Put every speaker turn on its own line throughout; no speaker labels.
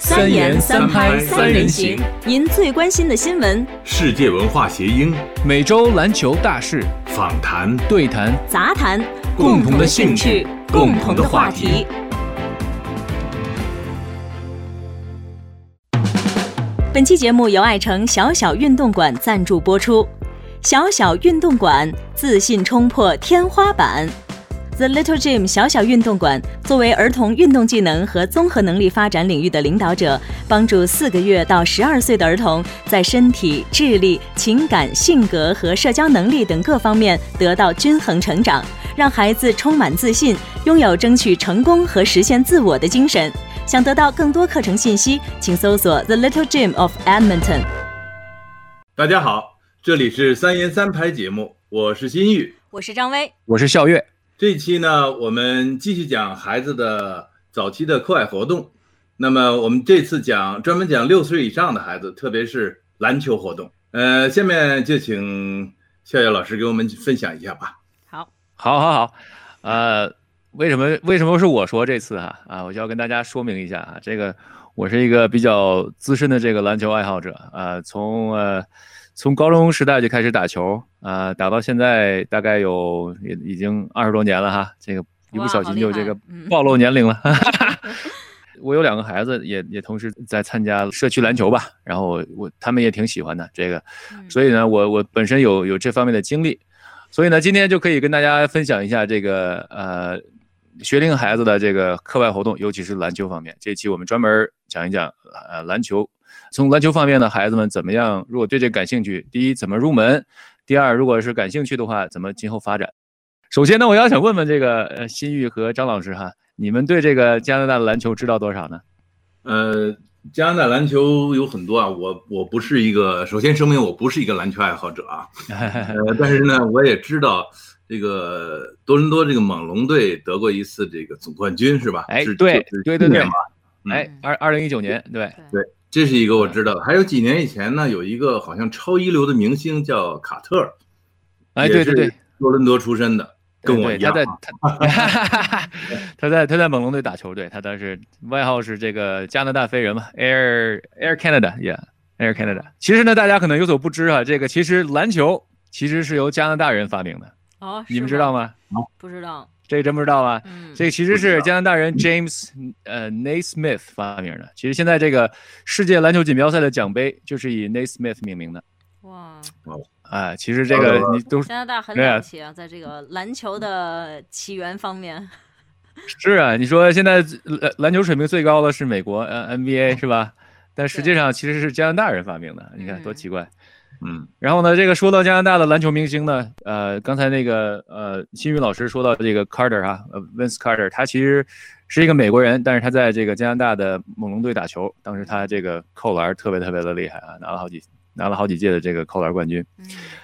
三言三拍三人行，
您最关心的新闻，
世界文化谐音，
每周篮球大事，
访谈、
对谈、
杂谈，
共同的兴趣，共同的话题。
本期节目由爱城小小运动馆赞助播出。小小运动馆，自信冲破天花板。The Little Gym 小小运动馆作为儿童运动技能和综合能力发展领域的领导者，帮助四个月到十二岁的儿童在身体、智力、情感、性格和社交能力等各方面得到均衡成长，让孩子充满自信，拥有争取成功和实现自我的精神。想得到更多课程信息，请搜索 The Little Gym of Edmonton。
大家好，这里是三言三拍节目，我是金玉，
我是张威，
我是笑月。
这一期呢，我们继续讲孩子的早期的课外活动。那么我们这次讲专门讲六岁以上的孩子，特别是篮球活动。呃，下面就请笑笑老师给我们分享一下吧。
好，
好，好，好。呃，为什么为什么是我说这次哈啊？我就要跟大家说明一下啊，这个我是一个比较资深的这个篮球爱好者啊，从呃。从高中时代就开始打球啊，打到现在大概有也已经二十多年了哈。这个一不小心就这个暴露年龄了。我有两个孩子，也也同时在参加社区篮球吧，然后我我他们也挺喜欢的这个，所以呢，我我本身有有这方面的经历，所以呢，今天就可以跟大家分享一下这个呃学龄孩子的这个课外活动，尤其是篮球方面。这期我们专门讲一讲呃篮球。从篮球方面的孩子们怎么样？如果对这感兴趣，第一怎么入门？第二，如果是感兴趣的话，怎么今后发展？首先呢，我要想问问这个呃新玉和张老师哈，你们对这个加拿大的篮球知道多少呢？
呃，加拿大篮球有很多啊，我我不是一个，首先声明我不是一个篮球爱好者啊，呃，但是呢，我也知道这个多伦多这个猛龙队得过一次这个总冠军是吧？
哎，对对对对，哎，二二零一九年，对
对。这是一个我知道的，还有几年以前呢，有一个好像超一流的明星叫卡特，
哎，对对对，
多伦多出身的，跟我一样。
他在他 他在他在猛龙队打球队，他当时外号是这个加拿大飞人嘛，Air Air Canada，Yeah，Air Canada。其实呢，大家可能有所不知啊，这个其实篮球其实是由加拿大人发明的
哦，
你们知道吗？
不知道。
这个真不知道啊，这个其实是加拿大人 James 呃 Naismith 发明的。其实现在这个世界篮球锦标赛的奖杯就是以 Naismith 命名的。
哇，
哎，其实这个你都
加拿大很了不起啊，在这个篮球的起源方面。
是啊，你说现在篮篮球水平最高的是美国呃 NBA 是吧？但实际上其实是加拿大人发明的，你看多奇怪。嗯，然后呢，这个说到加拿大的篮球明星呢，呃，刚才那个呃，新宇老师说到这个 Carter 啊，呃，Vince Carter，他其实是一个美国人，但是他在这个加拿大的猛龙队打球，当时他这个扣篮特别特别的厉害啊，拿了好几拿了好几届的这个扣篮冠军。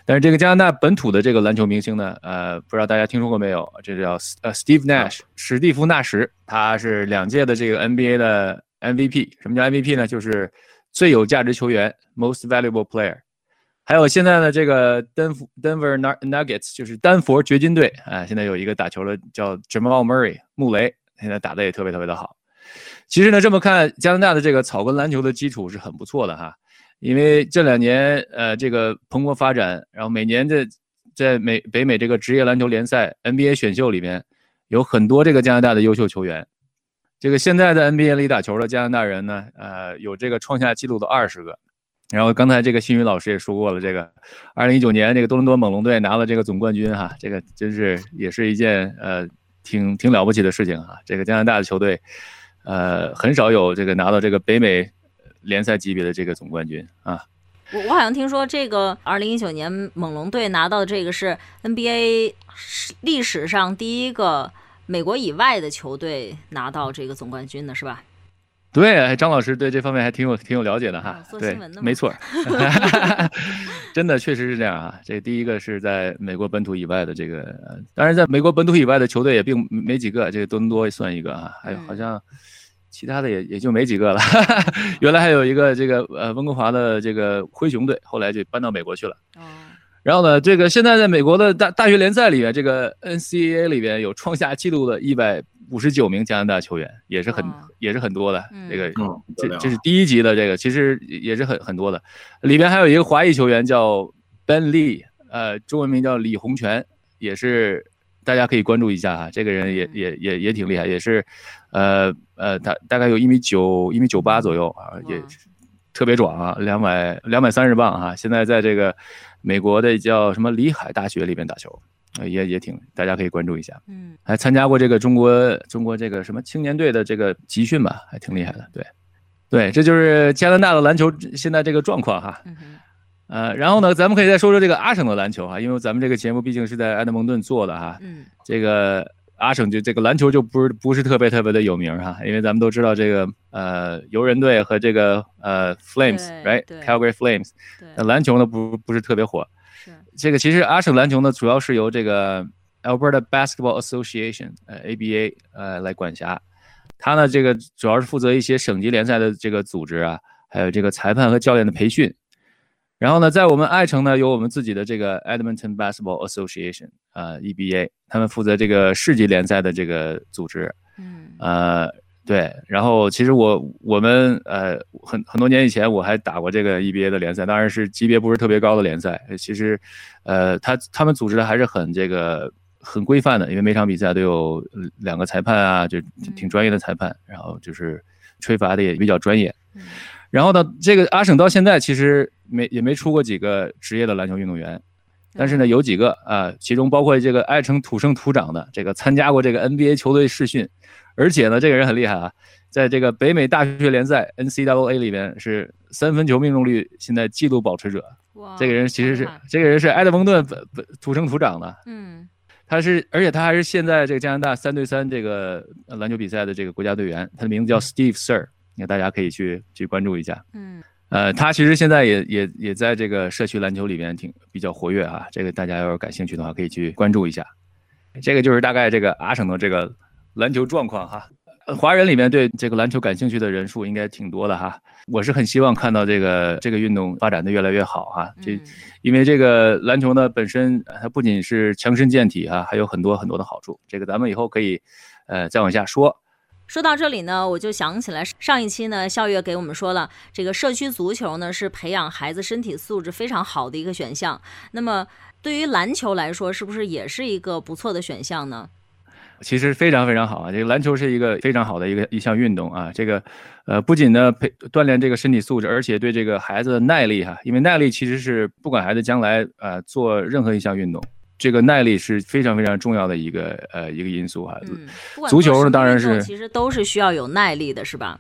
但是这个加拿大本土的这个篮球明星呢，呃，不知道大家听说过没有？这叫呃 Steve Nash，史蒂夫纳什，他是两届的这个 NBA 的 MVP。什么叫 MVP 呢？就是最有价值球员，Most Valuable Player。还有现在的这个丹佛 Denver Nuggets 就是丹佛掘金队啊，现在有一个打球的叫 Jamal Murray 穆雷，现在打的也特别特别的好。其实呢，这么看加拿大的这个草根篮球的基础是很不错的哈，因为这两年呃这个蓬勃发展，然后每年的在美北美这个职业篮球联赛 NBA 选秀里面有很多这个加拿大的优秀球员。这个现在在 NBA 里打球的加拿大人呢，呃有这个创下纪录的二十个。然后刚才这个新宇老师也说过了，这个二零一九年这个多伦多猛龙队拿了这个总冠军哈，这个真是也是一件呃挺挺了不起的事情哈。这个加拿大的球队，呃很少有这个拿到这个北美联赛级别的这个总冠军啊。
我我好像听说这个二零一九年猛龙队拿到的这个是 NBA 历史上第一个美国以外的球队拿到这个总冠军的是吧？
对，张老师对这方面还挺有挺有了解的哈。对，没错，真的确实是这样啊。这第一个是在美国本土以外的这个，当然在美国本土以外的球队也并没几个，这个多伦多也算一个啊。还有好像其他的也也就没几个了。原来还有一个这个呃温哥华的这个灰熊队，后来就搬到美国去了。然后呢，这个现在在美国的大大学联赛里面，这个 NCAA 里边有创下纪录的一百五十九名加拿大球员，也是很也是很多的。这个这这是第一级的，这个其实也是很很多的。里边还有一个华裔球员叫 Ben Lee，呃，中文名叫李洪泉，也是大家可以关注一下哈。这个人也也也也挺厉害，也是呃呃，大大概有一米九一米九八左右啊，也特别壮啊，两百两百三十磅啊。现在在这个。美国的叫什么里海大学里边打球，也也挺，大家可以关注一下。嗯，还参加过这个中国中国这个什么青年队的这个集训吧，还挺厉害的。对，对，这就是加拿大的篮球现在这个状况哈。嗯呃，然后呢，咱们可以再说说这个阿省的篮球哈，因为咱们这个节目毕竟是在埃德蒙顿做的哈。嗯。这个阿省就这个篮球就不是不是特别特别的有名哈，因为咱们都知道这个呃游人队和这个呃 Flames，right？Calgary Flames。那篮球呢不不是特别火，
是
这个其实阿省篮球呢主要是由这个 Alberta Basketball Association 呃 ABA 呃来管辖，它呢这个主要是负责一些省级联赛的这个组织啊，还有这个裁判和教练的培训。然后呢，在我们爱城呢有我们自己的这个 Edmonton Basketball Association 啊 EBA，他们负责这个市级联赛的这个组织。嗯呃。对，然后其实我我们呃很很多年以前我还打过这个 EBA 的联赛，当然是级别不是特别高的联赛。其实，呃，他他们组织的还是很这个很规范的，因为每场比赛都有两个裁判啊，就挺专业的裁判，然后就是吹罚的也比较专业。然后呢，这个阿省到现在其实没也没出过几个职业的篮球运动员，但是呢有几个啊，其中包括这个爱城土生土长的这个参加过这个 NBA 球队试训。而且呢，这个人很厉害啊，在这个北美大学联赛 NCAA 里边是三分球命中率现在纪录保持者。哇！这个人其实是这个人是埃德蒙顿本本土生土长的。嗯。他是，而且他还是现在这个加拿大三对三这个篮球比赛的这个国家队员。他的名字叫 Steve Sir，你看大家可以去去关注一下。嗯。呃，他其实现在也也也在这个社区篮球里边挺比较活跃哈。这个大家要是感兴趣的话，可以去关注一下。这个就是大概这个阿省的这个。篮球状况哈，华人里面对这个篮球感兴趣的人数应该挺多的哈。我是很希望看到这个这个运动发展的越来越好哈。这因为这个篮球呢本身它不仅是强身健体哈，还有很多很多的好处。这个咱们以后可以呃再往下说。
说到这里呢，我就想起来上一期呢，笑月给我们说了，这个社区足球呢是培养孩子身体素质非常好的一个选项。那么对于篮球来说，是不是也是一个不错的选项呢？
其实非常非常好啊！这个篮球是一个非常好的一个一项运动啊。这个，呃，不仅呢培锻炼这个身体素质，而且对这个孩子的耐力哈，因为耐力其实是不管孩子将来呃做任何一项运动，这个耐力是非常非常重要的一个呃一个因素哈。
嗯，
足球呢当然是
其实都是需要有耐力的，是吧？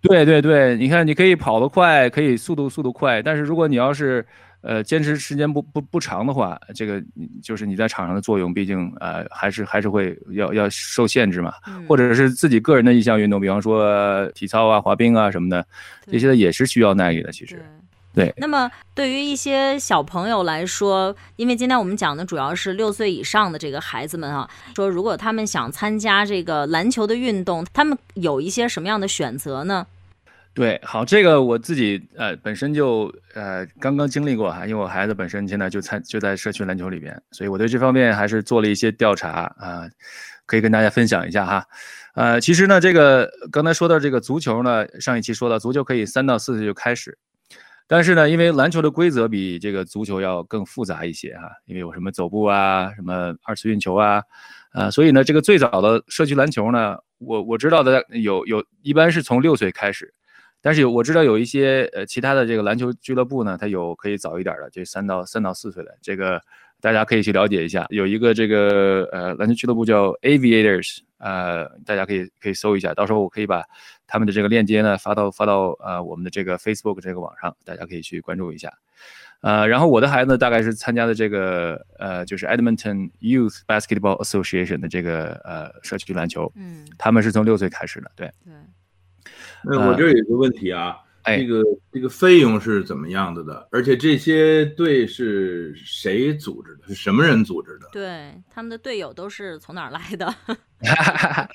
对对对，你看你可以跑得快，可以速度速度快，但是如果你要是呃，坚持时间不不不长的话，这个就是你在场上的作用，毕竟呃还是还是会要要受限制嘛。或者是自己个人的一项运动，比方说体操啊、滑冰啊什么的，这些也是需要耐力的。其实，对。
那么对于一些小朋友来说，因为今天我们讲的主要是六岁以上的这个孩子们啊，说如果他们想参加这个篮球的运动，他们有一些什么样的选择呢？
对，好，这个我自己呃本身就呃刚刚经历过哈，因为我孩子本身现在就参就在社区篮球里边，所以我对这方面还是做了一些调查啊，可以跟大家分享一下哈。呃，其实呢，这个刚才说到这个足球呢，上一期说到足球可以三到四岁就开始，但是呢，因为篮球的规则比这个足球要更复杂一些哈，因为有什么走步啊，什么二次运球啊，啊，所以呢，这个最早的社区篮球呢，我我知道的有有一般是从六岁开始。但是有我知道有一些呃其他的这个篮球俱乐部呢，它有可以早一点的，就三到三到四岁的，这个大家可以去了解一下。有一个这个呃篮球俱乐部叫 Aviators，呃，大家可以可以搜一下，到时候我可以把他们的这个链接呢发到发到呃我们的这个 Facebook 这个网上，大家可以去关注一下。呃，然后我的孩子大概是参加的这个呃就是 Edmonton Youth Basketball Association 的这个呃社区篮球，嗯，他们是从六岁开始的，对。
那我这有个问题啊，这个这个费用是怎么样的的？而且这些队是谁组织的？是什么人组织的？
对，他们的队友都是从哪儿来的？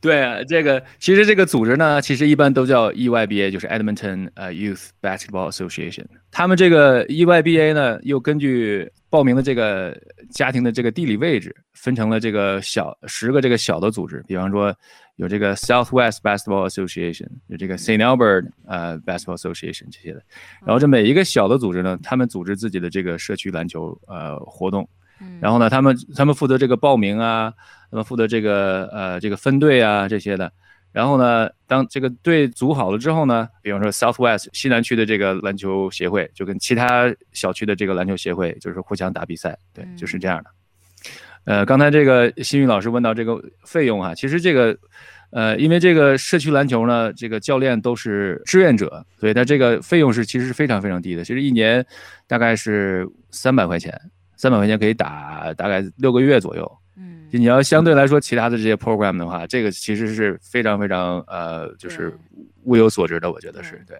对，这个其实这个组织呢，其实一般都叫 EYBA，就是 Edmonton 呃 Youth Basketball Association。他们这个 EYBA 呢，又根据报名的这个家庭的这个地理位置，分成了这个小十个这个小的组织。比方说有这个 Southwest Basketball Association，有这个 Saint Albert 呃 Basketball Association 这些的。然后这每一个小的组织呢，他们组织自己的这个社区篮球呃活动。然后呢，他们他们负责这个报名啊。他们负责这个呃这个分队啊这些的，然后呢，当这个队组好了之后呢，比方说 Southwest 西南区的这个篮球协会就跟其他小区的这个篮球协会就是互相打比赛，对，就是这样的。呃，刚才这个新宇老师问到这个费用啊，其实这个呃，因为这个社区篮球呢，这个教练都是志愿者，所以他这个费用是其实是非常非常低的，其实一年大概是三百块钱，三百块钱可以打大概六个月左右。嗯。你要相对来说，其他的这些 program 的话，这个其实是非常非常呃，就是物有所值的，我觉得是对，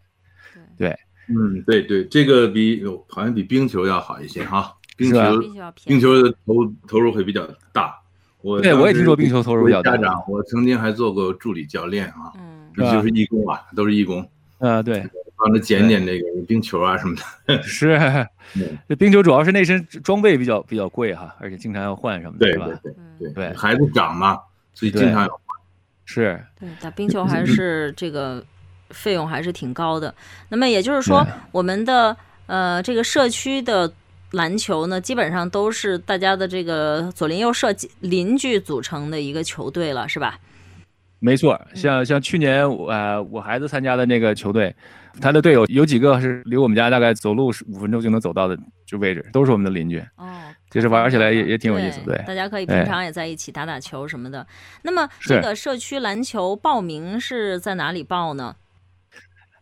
对，
嗯，对对，这个比好像比冰球要好一些哈，
冰
球冰球的投投入会比较大。我
对我也听说冰球投入比较大。
家长，我曾经还做过助理教练啊，嗯，就是义工啊，都是义工。
啊，对。
帮着捡捡那个冰球啊什么的，
是，这冰球主要是那身装备比较比较贵哈，而且经常要换什么的，
是吧？对对对，孩子长嘛，所以经常要换。
是，
对，打冰球还是 这个费用还是挺高的。那么也就是说，我们的呃这个社区的篮球呢，基本上都是大家的这个左邻右舍邻居组成的一个球队了，是吧？
没错，像像去年我我孩子参加的那个球队。他的队友有几个是离我们家大概走路五分钟就能走到的就位置，都是我们的邻居。哦，就是玩起来也也挺有意思。对，
大家可以平常也在一起打打球什么的。那么这个社区篮球报名是在哪里报呢？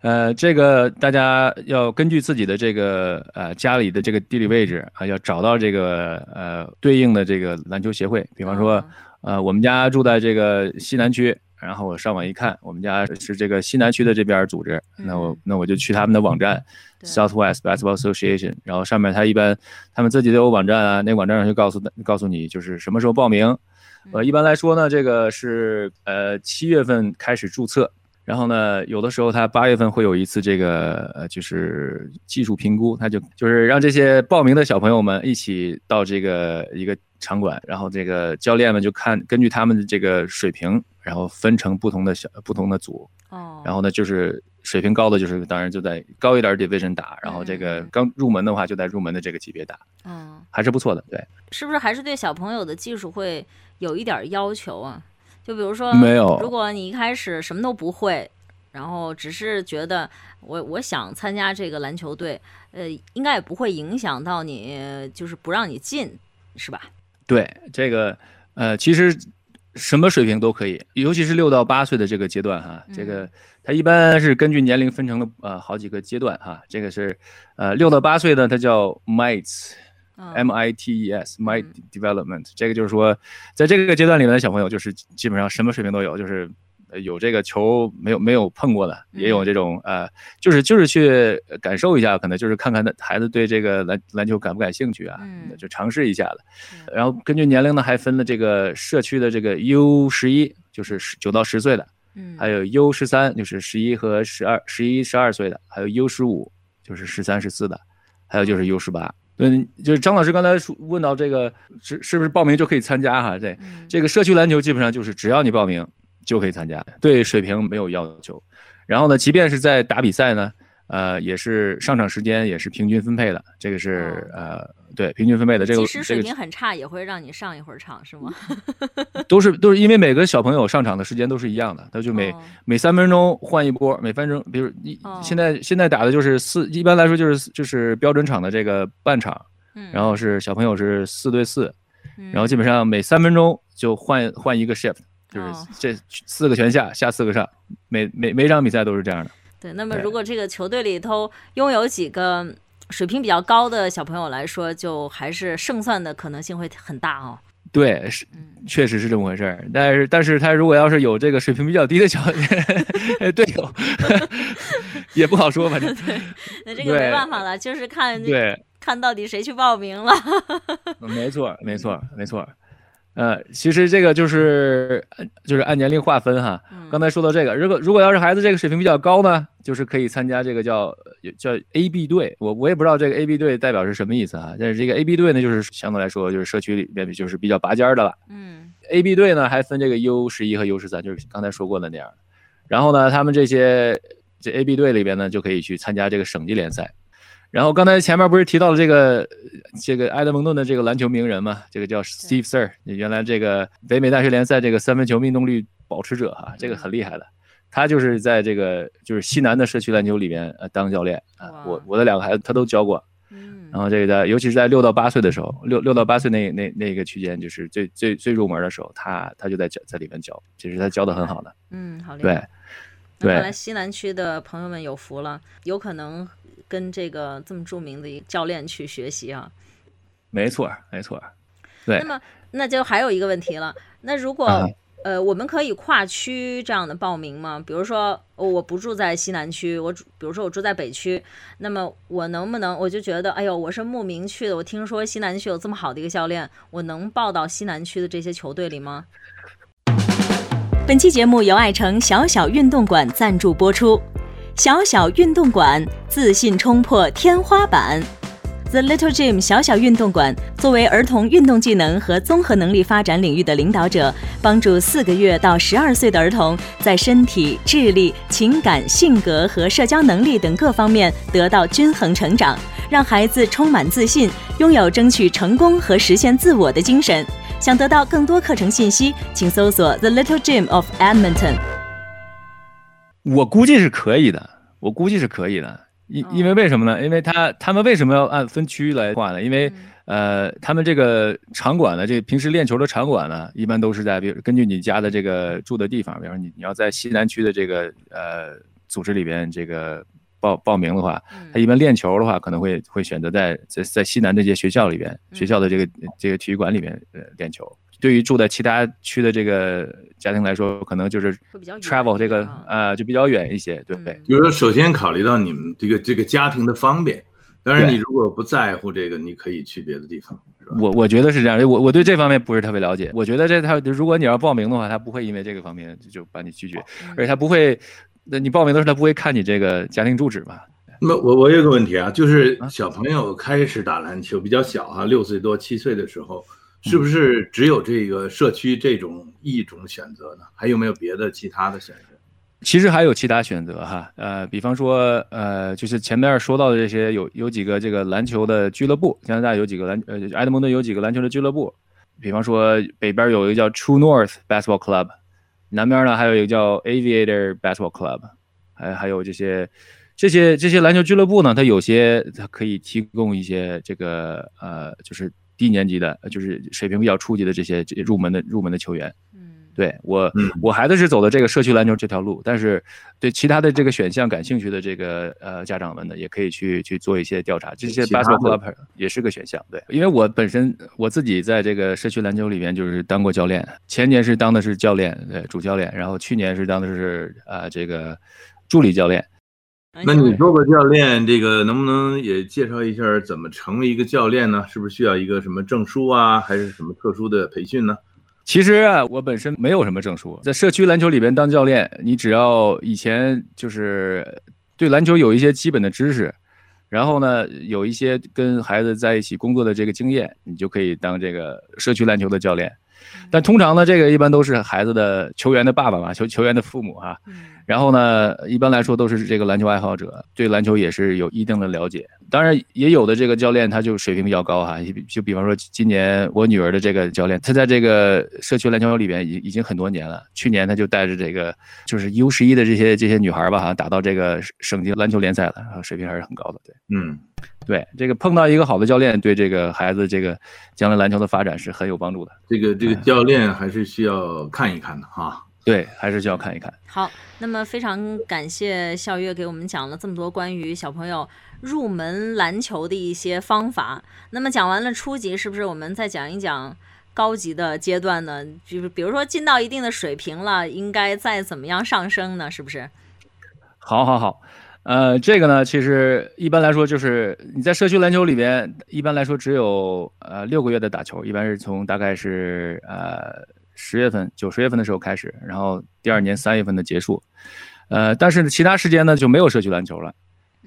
呃，这个大家要根据自己的这个呃家里的这个地理位置啊，要找到这个呃对应的这个篮球协会。比方说，呃，我们家住在这个西南区。然后我上网一看，我们家是这个西南区的这边组织，那我那我就去他们的网站，Southwest Basketball Association，然后上面他一般他们自己都有网站啊，那网站上就告诉告诉你就是什么时候报名，呃，一般来说呢，这个是呃七月份开始注册，然后呢，有的时候他八月份会有一次这个呃就是技术评估，他就就是让这些报名的小朋友们一起到这个一个场馆，然后这个教练们就看根据他们的这个水平。然后分成不同的小不同的组，哦，然后呢，就是水平高的就是当然就在高一点 division 打，然后这个刚入门的话就在入门的这个级别打，嗯，还是不错的，对，
是不是还是对小朋友的技术会有一点要求啊？就比如说
没有，
如果你一开始什么都不会，然后只是觉得我我想参加这个篮球队，呃，应该也不会影响到你，就是不让你进，是吧？
对，这个呃，其实。什么水平都可以，尤其是六到八岁的这个阶段哈，这个它一般是根据年龄分成了呃好几个阶段哈，这个是呃六到八岁呢，它叫 mites，m i t e s might development，这个就是说在这个阶段里面的小朋友就是基本上什么水平都有，就是。有这个球没有没有碰过的，也有这种呃，就是就是去感受一下，可能就是看看孩子对这个篮篮球感不感兴趣啊，就尝试一下的。然后根据年龄呢，还分了这个社区的这个 U 十一，就是十九到十岁的，嗯，还有 U 十三，就是十一和十二十一十二岁的，还有 U 十五，就是十三十四的，还有就是 U 十八。嗯，就是张老师刚才说问到这个是是不是报名就可以参加哈？对，这个社区篮球基本上就是只要你报名。就可以参加，对水平没有要求。然后呢，即便是在打比赛呢，呃，也是上场时间也是平均分配的。这个是呃，对，平均分配的。这个
其实水平很差，也会让你上一会儿场，是吗？
都是都是因为每个小朋友上场的时间都是一样的，他就每每三分钟换一波，每分钟，比如你现在现在打的就是四，一般来说就是就是标准场的这个半场，然后是小朋友是四对四，然后基本上每三分钟就换换一个 shift。就是这四个全下，下四个上，每每每场比赛都是这样的。
对，那么如果这个球队里头拥有几个水平比较高的小朋友来说，就还是胜算的可能性会很大哦。
对，是，确实是这么回事儿。但是，但是他如果要是有这个水平比较低的教练 队友，也不好说，反正。
对，那这个没办法了，就是看
对
看到底谁去报名了。
没错，没错，没错。呃，其实这个就是就是按年龄划分哈。刚才说到这个，如果如果要是孩子这个水平比较高呢，就是可以参加这个叫叫 A B 队。我我也不知道这个 A B 队代表是什么意思啊。但是这个 A B 队呢，就是相对来说就是社区里面就是比较拔尖的了。嗯，A B 队呢还分这个 U 十一和 U 十三，就是刚才说过的那样。然后呢，他们这些这 A B 队里边呢，就可以去参加这个省级联赛。然后刚才前面不是提到了这个这个埃德蒙顿的这个篮球名人嘛？这个叫 Steve Sir，原来这个北美大学联赛这个三分球命中率保持者哈，这个很厉害的。他就是在这个就是西南的社区篮球里面呃当教练啊。我我的两个孩子他都教过。嗯。然后这个在尤其是在六到八岁的时候，六六到八岁那那那个区间就是最最最入门的时候，他他就在教在里面教，其实他教的很好的。
嗯，好
厉害。对。
看来西南区的朋友们有福了，有可能。跟这个这么著名的一个教练去学习啊，
没错，没错，对。
那么，那就还有一个问题了。那如果呃，我们可以跨区这样的报名吗？比如说，我不住在西南区，我比如说我住在北区，那么我能不能，我就觉得，哎呦，我是慕名去的，我听说西南区有这么好的一个教练，我能报到西南区的这些球队里吗？
本期节目由爱城小小运动馆赞助播出。小小运动馆，自信冲破天花板。The Little Gym 小小运动馆作为儿童运动技能和综合能力发展领域的领导者，帮助四个月到十二岁的儿童在身体、智力、情感、性格和社交能力等各方面得到均衡成长，让孩子充满自信，拥有争取成功和实现自我的精神。想得到更多课程信息，请搜索 The Little Gym of Edmonton。
我估计是可以的，我估计是可以的，因因为为什么呢？因为他他们为什么要按分区来划呢？因为呃，他们这个场馆呢，这平时练球的场馆呢，一般都是在比如根据你家的这个住的地方，比如说你你要在西南区的这个呃组织里边这个报报名的话，他一般练球的话可能会会选择在在在西南这些学校里边学校的这个这个体育馆里边呃练球。对于住在其他区的这个家庭来说，可能就是 travel 这个呃就比较远一些，对不对？
就是说，首先考虑到你们这个这个家庭的方便，当然你如果不在乎这个，你可以去别的地方，
我我觉得是这样，我我对这方面不是特别了解。我觉得这他如果你要报名的话，他不会因为这个方面就把你拒绝，而且他不会，那你报名的时候他不会看你这个家庭住址吧？
那么我我有个问题啊，就是小朋友开始打篮球比较小哈，六岁多七岁的时候。是不是只有这个社区这种一种选择呢？还有没有别的其他的选择？
其实还有其他选择哈，呃，比方说，呃，就是前面说到的这些，有有几个这个篮球的俱乐部，加拿大有几个篮，呃，埃德蒙顿有几个篮球的俱乐部，比方说北边有一个叫 True North Basketball Club，南边呢还有一个叫 Aviator Basketball Club，还还有这些这些这些篮球俱乐部呢，它有些它可以提供一些这个呃，就是。低年级的，就是水平比较初级的这些这入门的入门的球员，对我，我孩子是走的这个社区篮球这条路，但是对其他的这个选项感兴趣的这个呃家长们呢，也可以去去做一些调查，这些 basketball club 也是个选项，对，因为我本身我自己在这个社区篮球里边就是当过教练，前年是当的是教练，对，主教练，然后去年是当的是啊这个助理教练。
那你做过教练，这个能不能也介绍一下怎么成为一个教练呢？是不是需要一个什么证书啊，还是什么特殊的培训呢？
其实啊，我本身没有什么证书，在社区篮球里边当教练，你只要以前就是对篮球有一些基本的知识，然后呢，有一些跟孩子在一起工作的这个经验，你就可以当这个社区篮球的教练。但通常呢，这个一般都是孩子的球员的爸爸嘛，球球员的父母哈。然后呢，一般来说都是这个篮球爱好者，对篮球也是有一定的了解。当然，也有的这个教练他就水平比较高哈，就比方说今年我女儿的这个教练，他在这个社区篮球里边已已经很多年了。去年他就带着这个就是 U 十一的这些这些女孩吧，哈，打到这个省级篮球联赛了，水平还是很高的。对，
嗯。
对这个碰到一个好的教练，对这个孩子这个将来篮球的发展是很有帮助的。
这个这个教练还是需要看一看的哈。
对，还是需要看一看。
好，那么非常感谢笑月给我们讲了这么多关于小朋友入门篮球的一些方法。那么讲完了初级，是不是我们再讲一讲？
高级的阶段呢？就是比如说进到一定的水平了，应该再怎么样上升呢？是不是？
好，好，好。呃，这个呢，其实一般来说就是你在社区篮球里边，一般来说只有呃六个月的打球，一般是从大概是呃十月份、九十月份的时候开始，然后第二年三月份的结束。呃，但是其他时间呢就没有社区篮球了。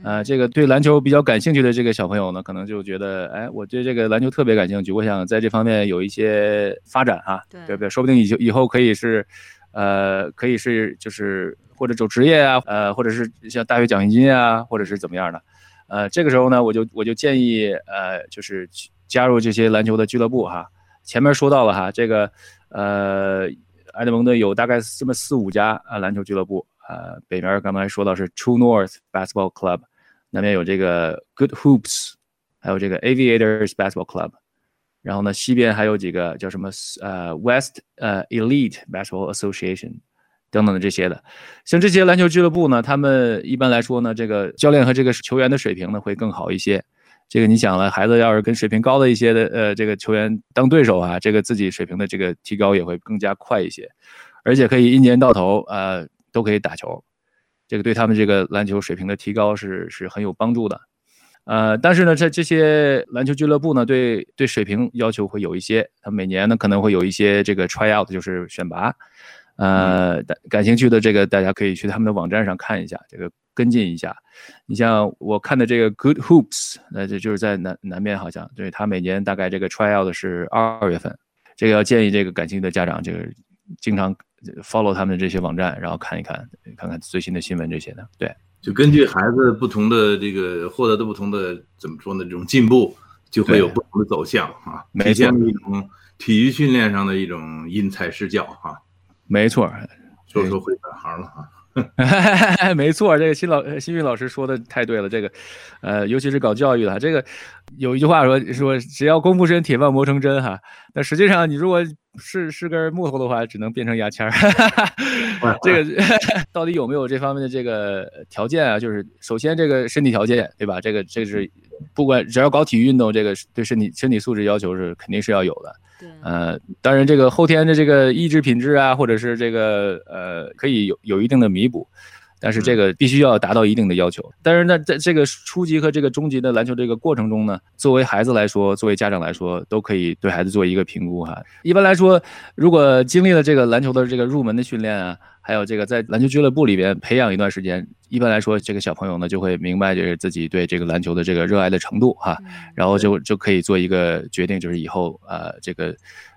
呃，这个对篮球比较感兴趣的这个小朋友呢，可能就觉得，哎，我对这个篮球特别感兴趣，我想在这方面有一些发展啊，对不对？说不定以以后可以是，呃，可以是就是或者走职业啊，呃，或者是像大学奖学金啊，或者是怎么样的，呃，这个时候呢，我就我就建议，呃，就是加入这些篮球的俱乐部哈。前面说到了哈，这个，呃，埃德蒙顿有大概这么四五家啊篮球俱乐部。呃，北边刚才说到是 True North Basketball Club，南边有这个 Good Hoops，还有这个 Aviators Basketball Club，然后呢，西边还有几个叫什么呃 West 呃 Elite Basketball Association 等等的这些的。像这些篮球俱乐部呢，他们一般来说呢，这个教练和这个球员的水平呢会更好一些。这个你想了，孩子要是跟水平高的一些的呃这个球员当对手啊，这个自己水平的这个提高也会更加快一些，而且可以一年到头呃。都可以打球，这个对他们这个篮球水平的提高是是很有帮助的，呃，但是呢，这这些篮球俱乐部呢，对对水平要求会有一些，他每年呢可能会有一些这个 try out，就是选拔，呃，感兴趣的这个大家可以去他们的网站上看一下，这个跟进一下。你像我看的这个 Good Hoops，那这就是在南南边好像，对他每年大概这个 try out 是二月份，这个要建议这个感兴趣的家长，这个经常。follow 他们的这些网站，然后看一看，看看最新的新闻这些的。对，
就根据孩子不同的这个获得的不同的怎么说呢？这种进步就会有不同的走向啊，体现一种体育训练上的一种因材施教哈。
没错，
说说会转行了哈。
没错，这个新老新运老师说的太对了。这个，呃，尤其是搞教育的，这个有一句话说说，只要功夫深，铁棒磨成针哈。那实际上，你如果是是根木头的话，只能变成牙签儿。这个 到底有没有这方面的这个条件啊？就是首先这个身体条件，对吧？这个这是不管只要搞体育运动，这个对身体身体素质要求是肯定是要有的。呃，当然，这个后天的这个意志品质啊，或者是这个呃，可以有有一定的弥补，但是这个必须要达到一定的要求。但是呢，在这个初级和这个中级的篮球这个过程中呢，作为孩子来说，作为家长来说，都可以对孩子做一个评估哈。一般来说，如果经历了这个篮球的这个入门的训练啊。还有这个在篮球俱乐部里边培养一段时间，一般来说，这个小朋友呢就会明白就是自己对这个篮球的这个热爱的程度哈，然后就就可以做一个决定，就是以后呃这个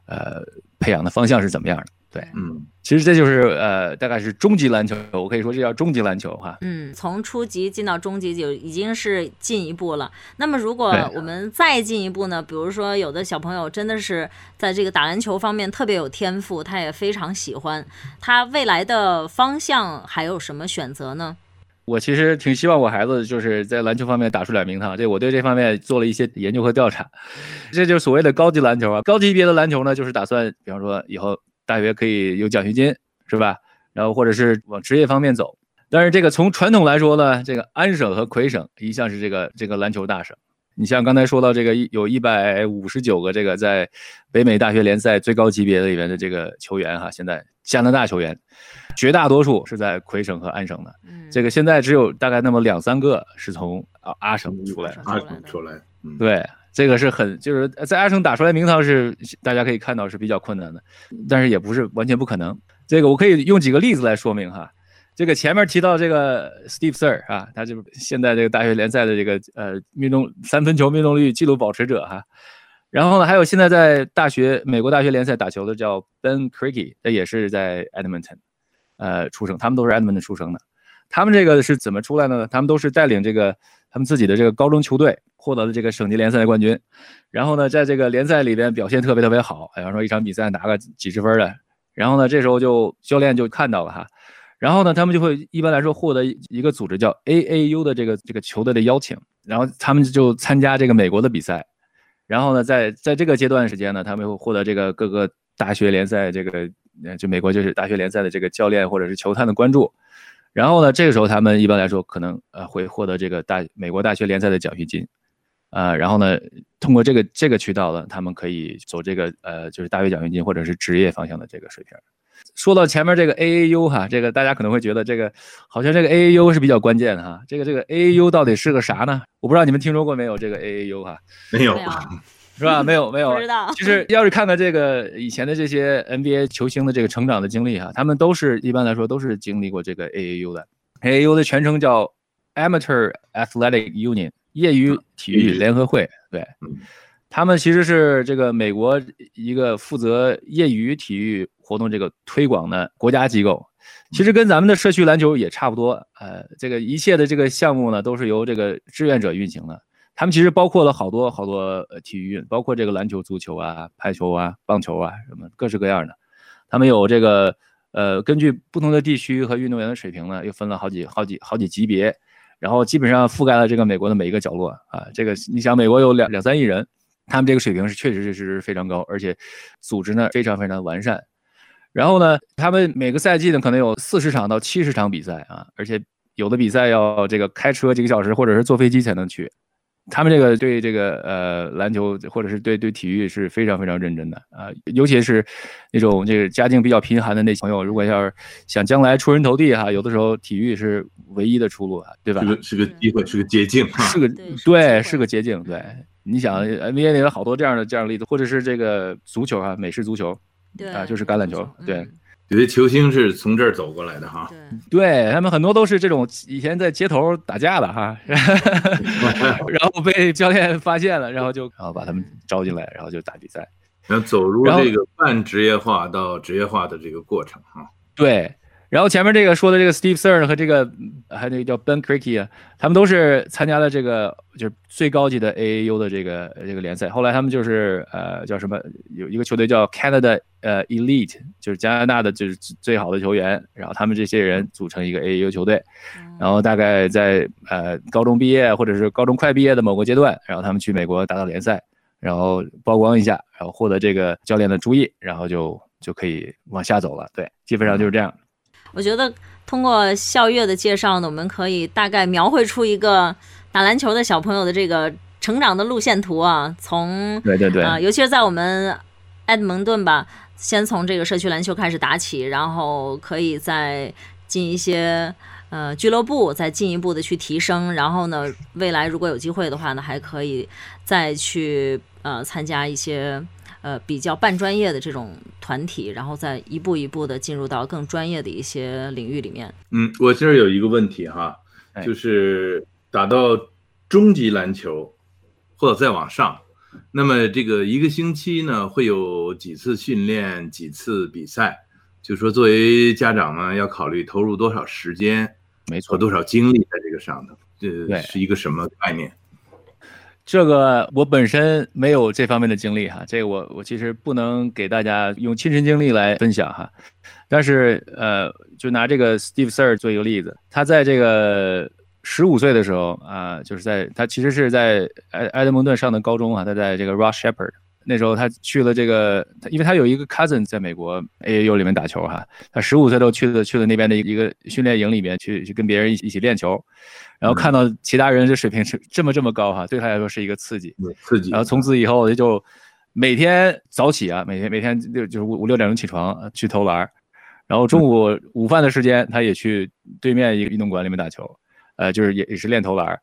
呃培养的方向是怎么样的。对，嗯，其实这就是呃，大概是中级篮球，我可以说这叫中级篮球哈。
嗯，从初级进到中级就已经是进一步了。那么如果我们再进一步呢？比如说有的小朋友真的是在这个打篮球方面特别有天赋，他也非常喜欢，他未来的方向还有什么选择呢？
我其实挺希望我孩子就是在篮球方面打出点名堂，这我对这方面做了一些研究和调查。这就是所谓的高级篮球啊，高级别的篮球呢，就是打算，比方说以后。大学可以有奖学金，是吧？然后或者是往职业方面走。但是这个从传统来说呢，这个安省和魁省一向是这个这个篮球大省。你像刚才说到这个，有一百五十九个这个在北美大学联赛最高级别的里面的这个球员哈，现在加拿大球员，绝大多数是在魁省和安省的。嗯，这个现在只有大概那么两三个是从啊阿省出来，
阿省出来。
对。这个是很，就是在阿城打出来名堂是大家可以看到是比较困难的，但是也不是完全不可能。这个我可以用几个例子来说明哈。这个前面提到这个 Steve Sir 啊，他就是现在这个大学联赛的这个呃命中三分球命中率纪录保持者哈。然后呢，还有现在在大学美国大学联赛打球的叫 Ben Craigie，这也是在 Edmonton 呃出生，他们都是 Edmonton 出生的。他们这个是怎么出来的呢？他们都是带领这个他们自己的这个高中球队。获得了这个省级联赛的冠军，然后呢，在这个联赛里边表现特别特别好，比方说一场比赛拿个几十分的，然后呢，这时候就教练就看到了哈，然后呢，他们就会一般来说获得一个组织叫 AAU 的这个这个球队的邀请，然后他们就参加这个美国的比赛，然后呢，在在这个阶段时间呢，他们会获得这个各个大学联赛这个就美国就是大学联赛的这个教练或者是球探的关注，然后呢，这个时候他们一般来说可能呃会获得这个大美国大学联赛的奖学金。呃，然后呢，通过这个这个渠道呢，他们可以走这个呃，就是大学奖学金或者是职业方向的这个水平。说到前面这个 AAU 哈，这个大家可能会觉得这个好像这个 AAU 是比较关键的哈。这个这个 AAU 到底是个啥呢？我不知道你们听说过没有这个 AAU 哈？
没有，
是吧？没有没有。
不知道。
其实要是看看这个以前的这些 NBA 球星的这个成长的经历哈，他们都是一般来说都是经历过这个 AAU 的。AAU 的全称叫 Amateur Athletic Union，业余体育联合会。对。他们其实是这个美国一个负责业余体育活动这个推广的国家机构，其实跟咱们的社区篮球也差不多。呃，这个一切的这个项目呢，都是由这个志愿者运行的。他们其实包括了好多好多呃体育运，包括这个篮球、足球啊、排球啊、棒球啊，什么各式各样的。他们有这个呃，根据不同的地区和运动员的水平呢，又分了好几好几好几级别，然后基本上覆盖了这个美国的每一个角落啊。这个你想，美国有两两三亿人。他们这个水平是确实是非常高，而且组织呢非常非常完善。然后呢，他们每个赛季呢可能有四十场到七十场比赛啊，而且有的比赛要这个开车几个小时，或者是坐飞机才能去。他们这个对这个呃篮球或者是对对体育是非常非常认真的啊，尤其是那种这个家境比较贫寒的那朋友，如果要是想将来出人头地哈，有的时候体育是唯一的出路啊，对吧？
是个是个机会，是个捷径，
是个对，是个捷径，对。你想 NBA 里有好多这样的这样的例子，或者是这个足球啊，美式足球，
对
啊，就是橄榄球，对，
有些球星是从这儿走过来的哈，
对。他们很多都是这种以前在街头打架的哈，然后被教练发现了，然后就然后把他们招进来，然后就打比赛，
然后走入这个半职业化到职业化的这个过程哈，
对。然后前面这个说的这个 Steve Ser 和这个还有那个叫 Ben Cricky 啊，他们都是参加了这个就是最高级的 AAU 的这个这个联赛。后来他们就是呃叫什么有一个球队叫 Canada 呃 Elite，就是加拿大的就是最好的球员。然后他们这些人组成一个 AAU 球队，然后大概在呃高中毕业或者是高中快毕业的某个阶段，然后他们去美国打打联赛，然后曝光一下，然后获得这个教练的注意，然后就就可以往下走了。对，基本上就是这样。
我觉得通过校月的介绍呢，我们可以大概描绘出一个打篮球的小朋友的这个成长的路线图啊。从
对对对
啊，尤其是在我们埃德蒙顿吧，先从这个社区篮球开始打起，然后可以再进一些呃俱乐部，再进一步的去提升。然后呢，未来如果有机会的话呢，还可以再去呃参加一些。呃，比较半专业的这种团体，然后再一步一步的进入到更专业的一些领域里面。
嗯，我这儿有一个问题哈，就是打到中级篮球或者再往上，那么这个一个星期呢会有几次训练，几次比赛？就说作为家长呢，要考虑投入多少时间，
没错，
多少精力在这个上头，这是一个什么概念？
这个我本身没有这方面的经历哈，这个我我其实不能给大家用亲身经历来分享哈，但是呃，就拿这个 Steve Sir 做一个例子，他在这个十五岁的时候啊，就是在他其实是在埃埃德蒙顿上的高中啊，他在这个 Ross Shepherd 那时候他去了这个，因为他有一个 cousin 在美国 AAU 里面打球哈，他十五岁都去了去了那边的一个训练营里面去去跟别人一起练球。然后看到其他人这水平是这么这么高哈，对他来说是一个刺激，
刺激。
然后从此以后就每天早起啊，每天每天六就是五五六点钟起床去投篮，然后中午午饭的时间他也去对面一个运动馆里面打球，呃，就是也也是练投篮。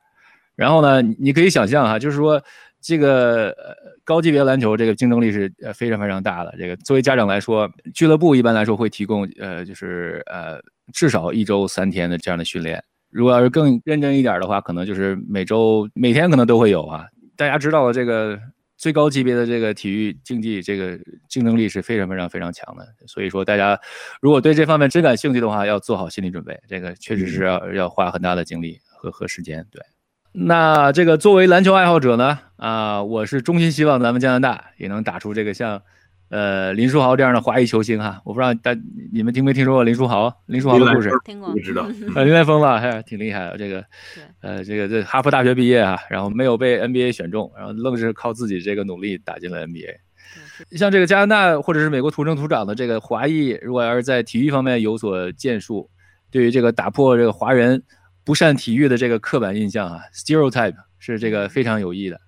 然后呢，你可以想象哈，就是说这个高级别篮球这个竞争力是呃非常非常大的。这个作为家长来说，俱乐部一般来说会提供呃就是呃至少一周三天的这样的训练。如果要是更认真一点的话，可能就是每周每天可能都会有啊。大家知道了，这个最高级别的这个体育竞技，这个竞争力是非常非常非常强的。所以说，大家如果对这方面真感兴趣的话，要做好心理准备。这个确实是要要花很大的精力和和时间。对，那这个作为篮球爱好者呢，啊，我是衷心希望咱们加拿大也能打出这个像。呃，林书豪这样的华裔球星哈，我不知道大你们听没听说过林书豪？林书豪的故事
听过，
不知道。
呃，林来疯吧，还挺厉害的。这个，呃，这个这哈佛大学毕业啊，然后没有被 NBA 选中，然后愣是靠自己这个努力打进了 NBA。像这个加拿大或者是美国土生土长的这个华裔，如果要是在体育方面有所建树，对于这个打破这个华人不善体育的这个刻板印象啊，stereotype 是这个非常有益的。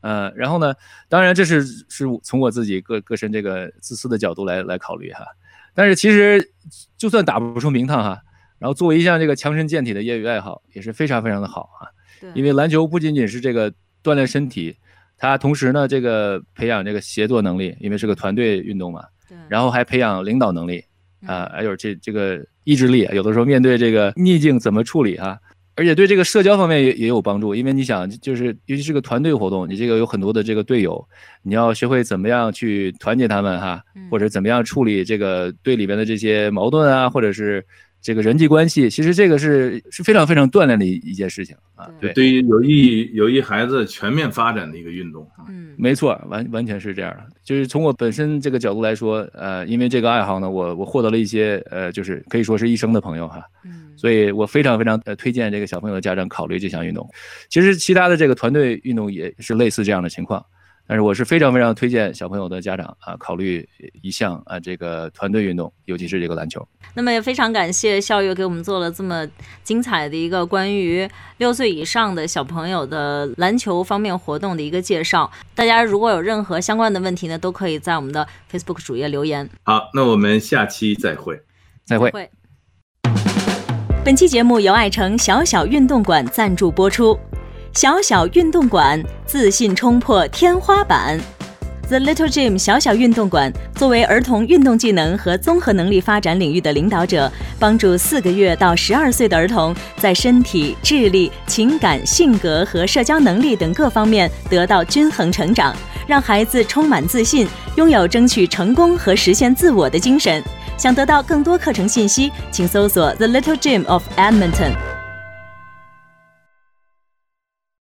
呃，然后呢，当然这是是从我自己个个身这个自私的角度来来考虑哈。但是其实就算打不出名堂哈，然后作为一项这个强身健体的业余爱好也是非常非常的好啊。因为篮球不仅仅是这个锻炼身体，它同时呢这个培养这个协作能力，因为是个团队运动嘛。对。然后还培养领导能力啊，还有这这个意志力，有的时候面对这个逆境怎么处理哈。而且对这个社交方面也也有帮助，因为你想，就是尤其是个团队活动，你这个有很多的这个队友，你要学会怎么样去团结他们哈，或者怎么样处理这个队里边的这些矛盾啊，或者是。这个人际关系，其实这个是是非常非常锻炼的一一件事情啊。对，
对于有益有益孩子全面发展的一个运动啊。
嗯，没错，完完全是这样的。就是从我本身这个角度来说，呃，因为这个爱好呢，我我获得了一些呃，就是可以说是一生的朋友哈。嗯，所以我非常非常呃推荐这个小朋友的家长考虑这项运动。其实其他的这个团队运动也是类似这样的情况。但是我是非常非常推荐小朋友的家长啊，考虑一项啊这个团队运动，尤其是这个篮球。
那么也非常感谢校友给我们做了这么精彩的一个关于六岁以上的小朋友的篮球方面活动的一个介绍。大家如果有任何相关的问题呢，都可以在我们的 Facebook 主页留言。
好，那我们下期再会，
再会。
本期节目由爱城小小运动馆赞助播出。小小运动馆，自信冲破天花板。The Little Gym 小小运动馆作为儿童运动技能和综合能力发展领域的领导者，帮助四个月到十二岁的儿童在身体、智力、情感、性格和社交能力等各方面得到均衡成长，让孩子充满自信，拥有争取成功和实现自我的精神。想得到更多课程信息，请搜索 The Little Gym of Edmonton。